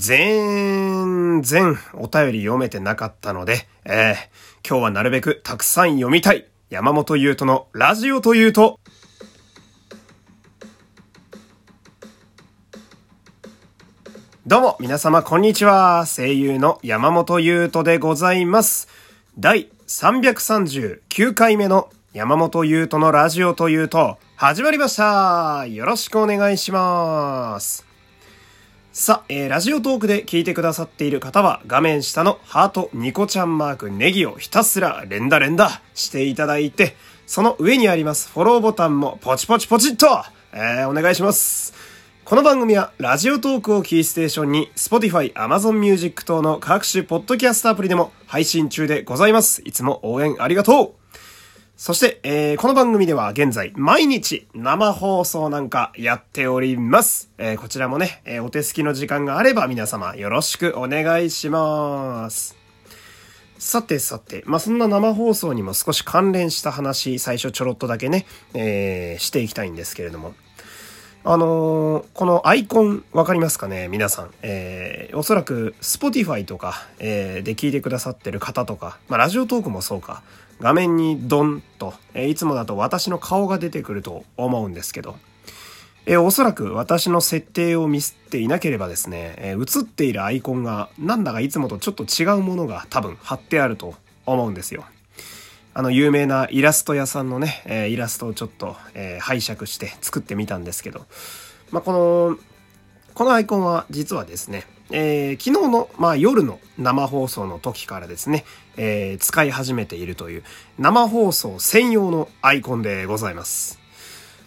全然お便り読めてなかったので、えー、今日はなるべくたくさん読みたい。山本優斗のラジオというと、どうも、皆様、こんにちは。声優の山本優斗でございます。第339回目の山本優斗のラジオというと、始まりました。よろしくお願いします。さあ、えー、ラジオトークで聞いてくださっている方は、画面下のハート、ニコちゃんマーク、ネギをひたすら連打連打していただいて、その上にありますフォローボタンもポチポチポチっと、えー、お願いします。この番組は、ラジオトークをキーステーションに、Spotify、Amazon Music 等の各種ポッドキャストアプリでも配信中でございます。いつも応援ありがとうそして、えー、この番組では現在、毎日生放送なんかやっております。えー、こちらもね、えー、お手すきの時間があれば皆様よろしくお願いします。さてさて、まあ、そんな生放送にも少し関連した話、最初ちょろっとだけね、えー、していきたいんですけれども。あのー、このアイコンわかりますかね皆さん。えー、おそらく Spotify とか、えー、で聞いてくださってる方とか、まあ、ラジオトークもそうか。画面にドンと、えいつもだと私の顔が出てくると思うんですけど、えおそらく私の設定をミスっていなければですね、え映っているアイコンがなんだかいつもとちょっと違うものが多分貼ってあると思うんですよ。あの有名なイラスト屋さんのね、えイラストをちょっと、え拝借して作ってみたんですけど、まあ、この、このアイコンは実はですね、えー、昨日の、まあ、夜の生放送の時からですね、えー、使い始めているという生放送専用のアイコンでございます。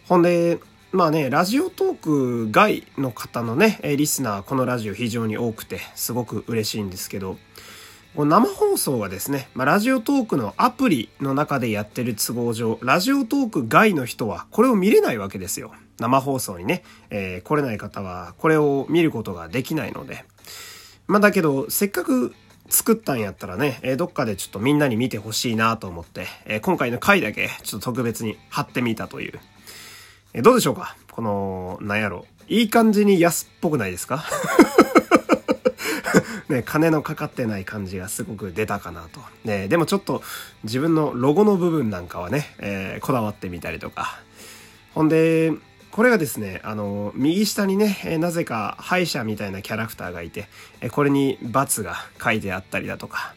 ほんで、まあね、ラジオトーク外の方のね、リスナー、このラジオ非常に多くて、すごく嬉しいんですけど、生放送はですね、まあ、ラジオトークのアプリの中でやってる都合上、ラジオトーク外の人はこれを見れないわけですよ。生放送にね、えー、来れない方はこれを見ることができないので。まあだけど、せっかく作ったんやったらね、え、どっかでちょっとみんなに見てほしいなと思って、え、今回の回だけちょっと特別に貼ってみたという。え、どうでしょうか？この、なんやろ？いい感じに安っぽくないですか？ね、金のかかってない感じがすごく出たかなと。ね、でもちょっと自分のロゴの部分なんかはね、えー、こだわってみたりとか。ほんで、これがですね、あの、右下にね、なぜか歯医者みたいなキャラクターがいて、これに×が書いてあったりだとか、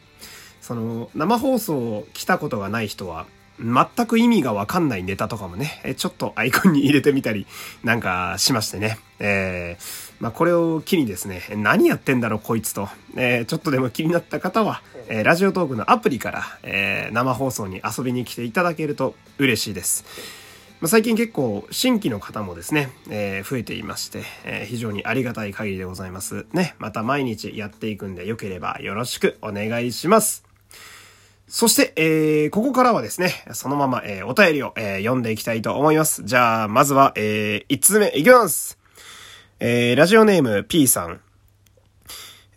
その、生放送を来たことがない人は、全く意味がわかんないネタとかもね、ちょっとアイコンに入れてみたりなんかしましてね。えー、まあ、これを機にですね、何やってんだろうこいつと、えー、ちょっとでも気になった方は、えー、ラジオトークのアプリから、え生放送に遊びに来ていただけると嬉しいです。ま最近結構新規の方もですね、えー、増えていまして、えー、非常にありがたい限りでございます。ね、また毎日やっていくんでよければよろしくお願いします。そして、えー、ここからはですね、そのまま、え、お便りを、え、読んでいきたいと思います。じゃあ、まずは、えー、1つ目いきますえ、ラジオネーム P さん。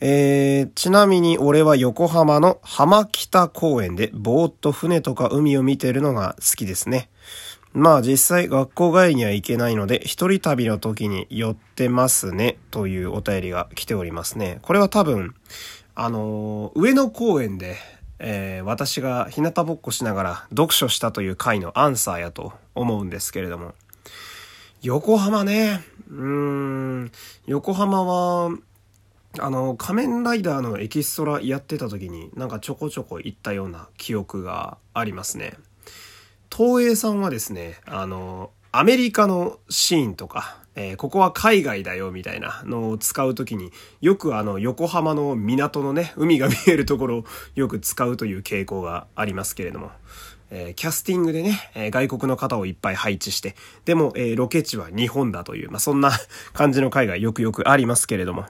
えー、ちなみに俺は横浜の浜北公園でぼーっと船とか海を見てるのが好きですね。まあ実際学校帰りには行けないので、一人旅の時に寄ってますね、というお便りが来ておりますね。これは多分、あのー、上野公園で、えー、私が日向ぼっこしながら読書したという回のアンサーやと思うんですけれども。横浜ね。うーん。横浜は、あの、仮面ライダーのエキストラやってた時になんかちょこちょこ行ったような記憶がありますね。東映さんはですね、あの、アメリカのシーンとか、えー、ここは海外だよみたいなのを使うときに、よくあの横浜の港のね、海が見えるところをよく使うという傾向がありますけれども、えー、キャスティングでね、えー、外国の方をいっぱい配置して、でも、えロケ地は日本だという、まあ、そんな 感じの海外よくよくありますけれども、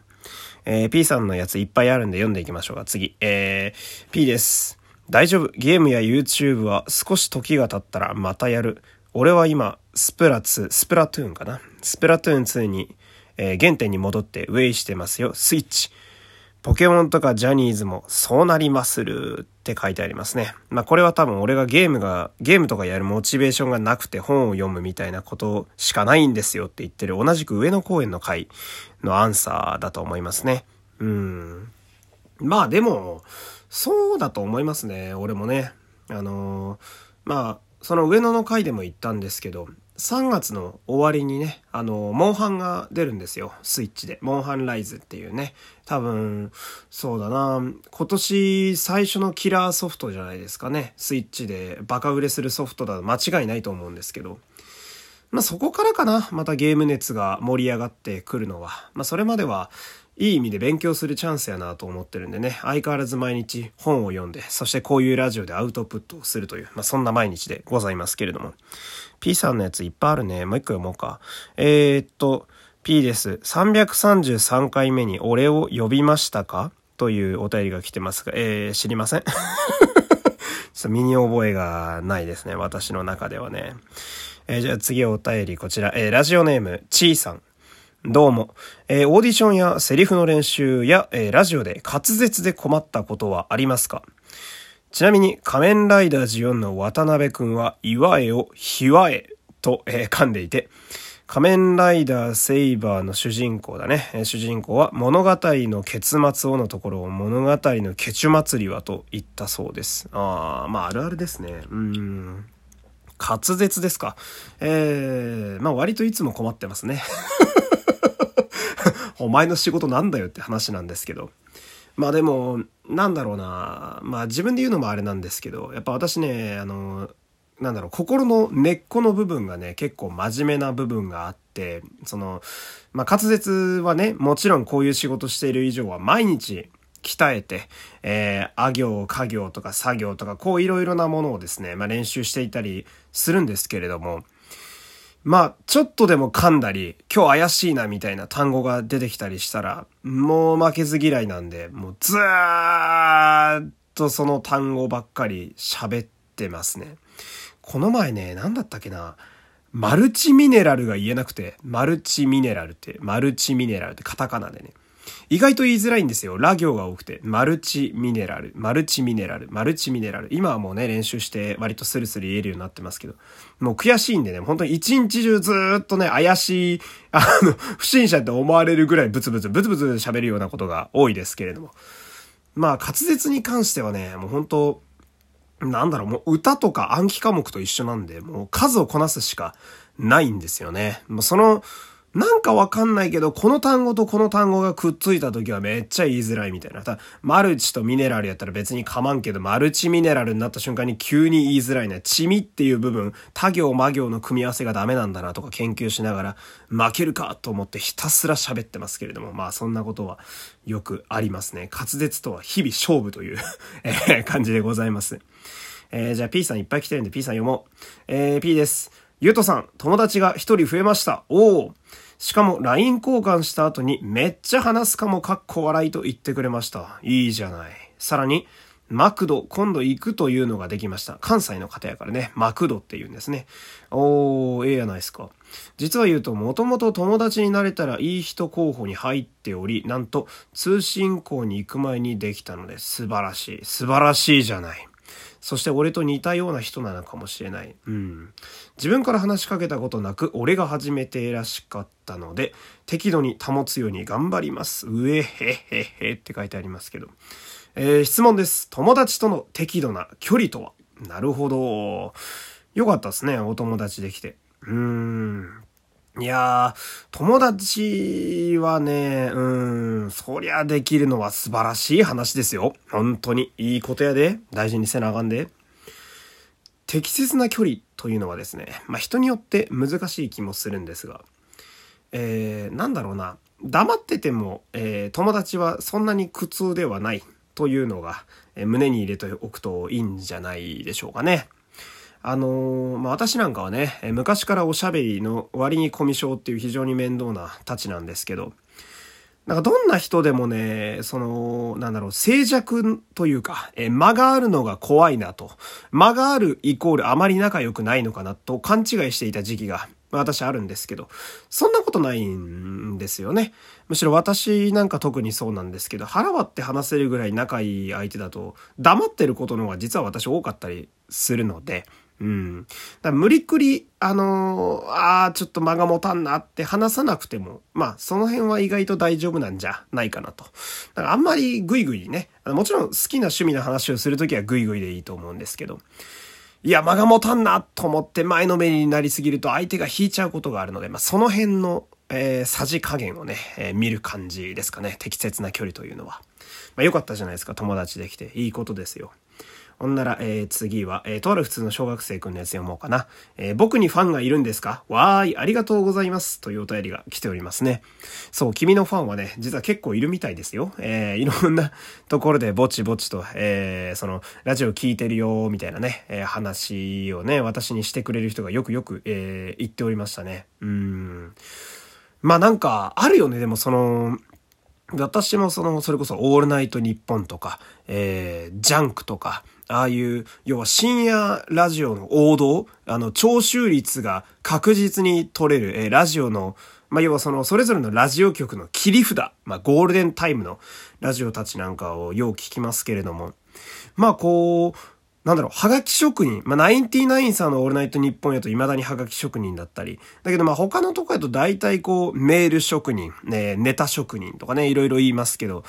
え P さんのやついっぱいあるんで読んでいきましょうか。次、え P です。大丈夫。ゲームや YouTube は少し時が経ったらまたやる。俺は今、スプラ2、スプラトゥーンかな。スプラトゥーン2に、えー、原点に戻ってウェイしてますよ。スイッチ。ポケモンとかジャニーズもそうなりまするって書いてありますね。まあこれは多分俺がゲームが、ゲームとかやるモチベーションがなくて本を読むみたいなことしかないんですよって言ってる同じく上野公園の回のアンサーだと思いますね。うん。まあでも、そうだと思いますね。俺もね。あのー、まあ、その上野の回でも言ったんですけど、3月の終わりにね、あの、モンハンが出るんですよ。スイッチで。モンハンライズっていうね。多分、そうだな。今年最初のキラーソフトじゃないですかね。スイッチでバカ売れするソフトだと間違いないと思うんですけど。まあそこからかな。またゲーム熱が盛り上がってくるのは。まあそれまでは、いい意味で勉強するチャンスやなと思ってるんでね、相変わらず毎日本を読んで、そしてこういうラジオでアウトプットをするという、まあそんな毎日でございますけれども。P さんのやついっぱいあるね。もう一個読もうか。えー、っと、P です。333回目に俺を呼びましたか？というお便りが来てますが、えー、知りません ちょっと身に覚えがないですね。私の中ではね。えー、じゃあ次お便りこちら。えー、ラジオネーム、ちーさん。どうも。えー、オーディションやセリフの練習や、えー、ラジオで滑舌で困ったことはありますか？ちなみに、仮面ライダージ4の渡辺くんは、岩絵をひわえと、えー、噛んでいて、仮面ライダーセイバーの主人公だね。主人公は物語の結末をのところを物語のケチュ祭りはと言ったそうです。ああ、まああるあるですね。うん。滑舌ですか。えー、まあ割といつも困ってますね。お前の仕事なんだよって話なんですけど。まあでも、なんだろうな。まあ自分で言うのもあれなんですけど、やっぱ私ね、あの、なんだろう、心の根っこの部分がね、結構真面目な部分があって、その、まあ滑舌はね、もちろんこういう仕事している以上は毎日鍛えて、えー、あ行、家行とか作業とか、こういろいろなものをですね、まあ練習していたりするんですけれども、まあ、ちょっとでも噛んだり、今日怪しいなみたいな単語が出てきたりしたら、もう負けず嫌いなんで、もうずーっとその単語ばっかり喋ってますね。この前ね、何だったっけな？マルチミネラルが言えなくて、マルチミネラルって、マルチミネラルってカタカナでね。意外と言いづらいんですよ。ラ行が多くて。マルチミネラル、マルチミネラル、マルチミネラル。今はもうね、練習して割とスルスル言えるようになってますけど。もう悔しいんでね、本当に一日中ずっとね、怪しい、あの、不審者って思われるぐらいブツブツ、ブツブツ喋るようなことが多いですけれども。まあ、滑舌に関してはね、もう本当なんだろう、もう歌とか暗記科目と一緒なんで、もう数をこなすしかないんですよね。もうその、なんかわかんないけど、この単語とこの単語がくっついた時はめっちゃ言いづらいみたいな。ただマルチとミネラルやったら別にかまんけど、マルチミネラルになった瞬間に急に言いづらいね。チミっていう部分、他行魔行の組み合わせがダメなんだなとか研究しながら、負けるかと思ってひたすら喋ってますけれども、まあそんなことはよくありますね。滑舌とは日々勝負という え感じでございます。えー、じゃあ P さんいっぱい来てるんで P さん読もう。えー、P です。ゆうとさん、友達が一人増えました。おお。しかも LINE 交換した後にめっちゃ話すかもかっこ笑いと言ってくれました。いいじゃない。さらに、マクド、今度行くというのができました。関西の方やからね、マクドって言うんですね。おー、ええやないですか。実は言うと、もともと友達になれたらいい人候補に入っており、なんと通信校に行く前にできたのです素晴らしい。素晴らしいじゃない。そして俺と似たような人なのかもしれない。うん。自分から話しかけたことなく、俺が始めてらしかったので、適度に保つように頑張ります。うえへへへって書いてありますけど。えー、質問です。友達との適度な距離とは？なるほど。よかったですね。お友達できて。うーん。いやー、友達はね、うん、そりゃできるのは素晴らしい話ですよ。本当に。いいことやで。大事にせなあかんで。適切な距離というのはですね、まあ人によって難しい気もするんですが、えー、なんだろうな。黙ってても、えー、友達はそんなに苦痛ではないというのが、えー、胸に入れておくといいんじゃないでしょうかね。あのー、まあ、私なんかはね、昔からおしゃべりの割にコミュ障っていう非常に面倒なたちなんですけど、なんかどんな人でもね、その、なんだろう、静寂というか、え間があるのが怖いなと。間があるイコールあまり仲良くないのかなと勘違いしていた時期が私あるんですけど、そんなことないんですよね。むしろ私なんか特にそうなんですけど、腹割って話せるぐらい仲いい相手だと、黙ってることの方が実は私多かったりするので、うん。だ無理くり、あのー、ああ、ちょっと間が持たんなって話さなくても、まあ、その辺は意外と大丈夫なんじゃないかなと。だからあんまりグイグイね、もちろん好きな趣味の話をするときはグイグイでいいと思うんですけど、いや、間が持たんなと思って前のめりになりすぎると相手が引いちゃうことがあるので、まあ、その辺の、えー、さじ加減をね、えー、見る感じですかね。適切な距離というのは。まあ、よかったじゃないですか。友達できて。いいことですよ。ほんなら、えー、次は、えー、とある普通の小学生くんのやつ読もうかな。えー、僕にファンがいるんですか？わーい、ありがとうございます。というお便りが来ておりますね。そう、君のファンはね、実は結構いるみたいですよ。えー、いろんなところでぼちぼちと、えー、その、ラジオ聞いてるよ、みたいなね、えー、話をね、私にしてくれる人がよくよく、えー、言っておりましたね。うん。まあなんか、あるよね、でもその、私もその、それこそオールナイトニッポンとか、えー、ジャンクとか、ああいう、要は深夜ラジオの王道、あの、聴取率が確実に取れる、えー、ラジオの、まあ、要はその、それぞれのラジオ局の切り札、まあ、ゴールデンタイムのラジオたちなんかをよう聞きますけれども、まあ、こう、なんだろう、はがき職人。まあ、ナインティナインさんのオールナイトニッポンやと未だにはがき職人だったり。だけどま他のとこやと大体こう、メール職人、ね、ネタ職人とかね、いろいろ言いますけど、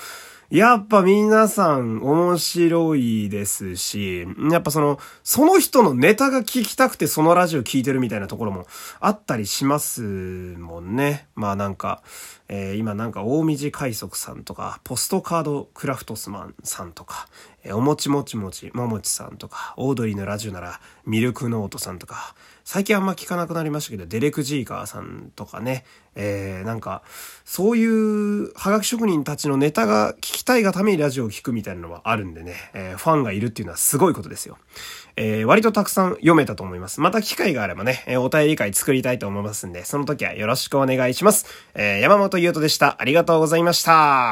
やっぱ皆さん面白いですし、やっぱその、その人のネタが聞きたくてそのラジオ聞いてるみたいなところもあったりしますもんね。まあなんか、えー、今なんか大道海賊さんとか、ポストカードクラフトスマンさんとか、えー、おもちもちもちももちさんとか、オードリーのラジオならミルクノートさんとか、最近あんま聞かなくなりましたけど、デレク・ジーカーさんとかね、えー、なんか、そういうハガキ職人たちのネタが聞きたいがためにラジオを聞くみたいなのはあるんでね、えー、ファンがいるっていうのはすごいことですよ。えー、割とたくさん読めたと思います。また機会があればね、えー、お便り会作りたいと思いますんで、その時はよろしくお願いします。えー、山本優斗でした。ありがとうございました。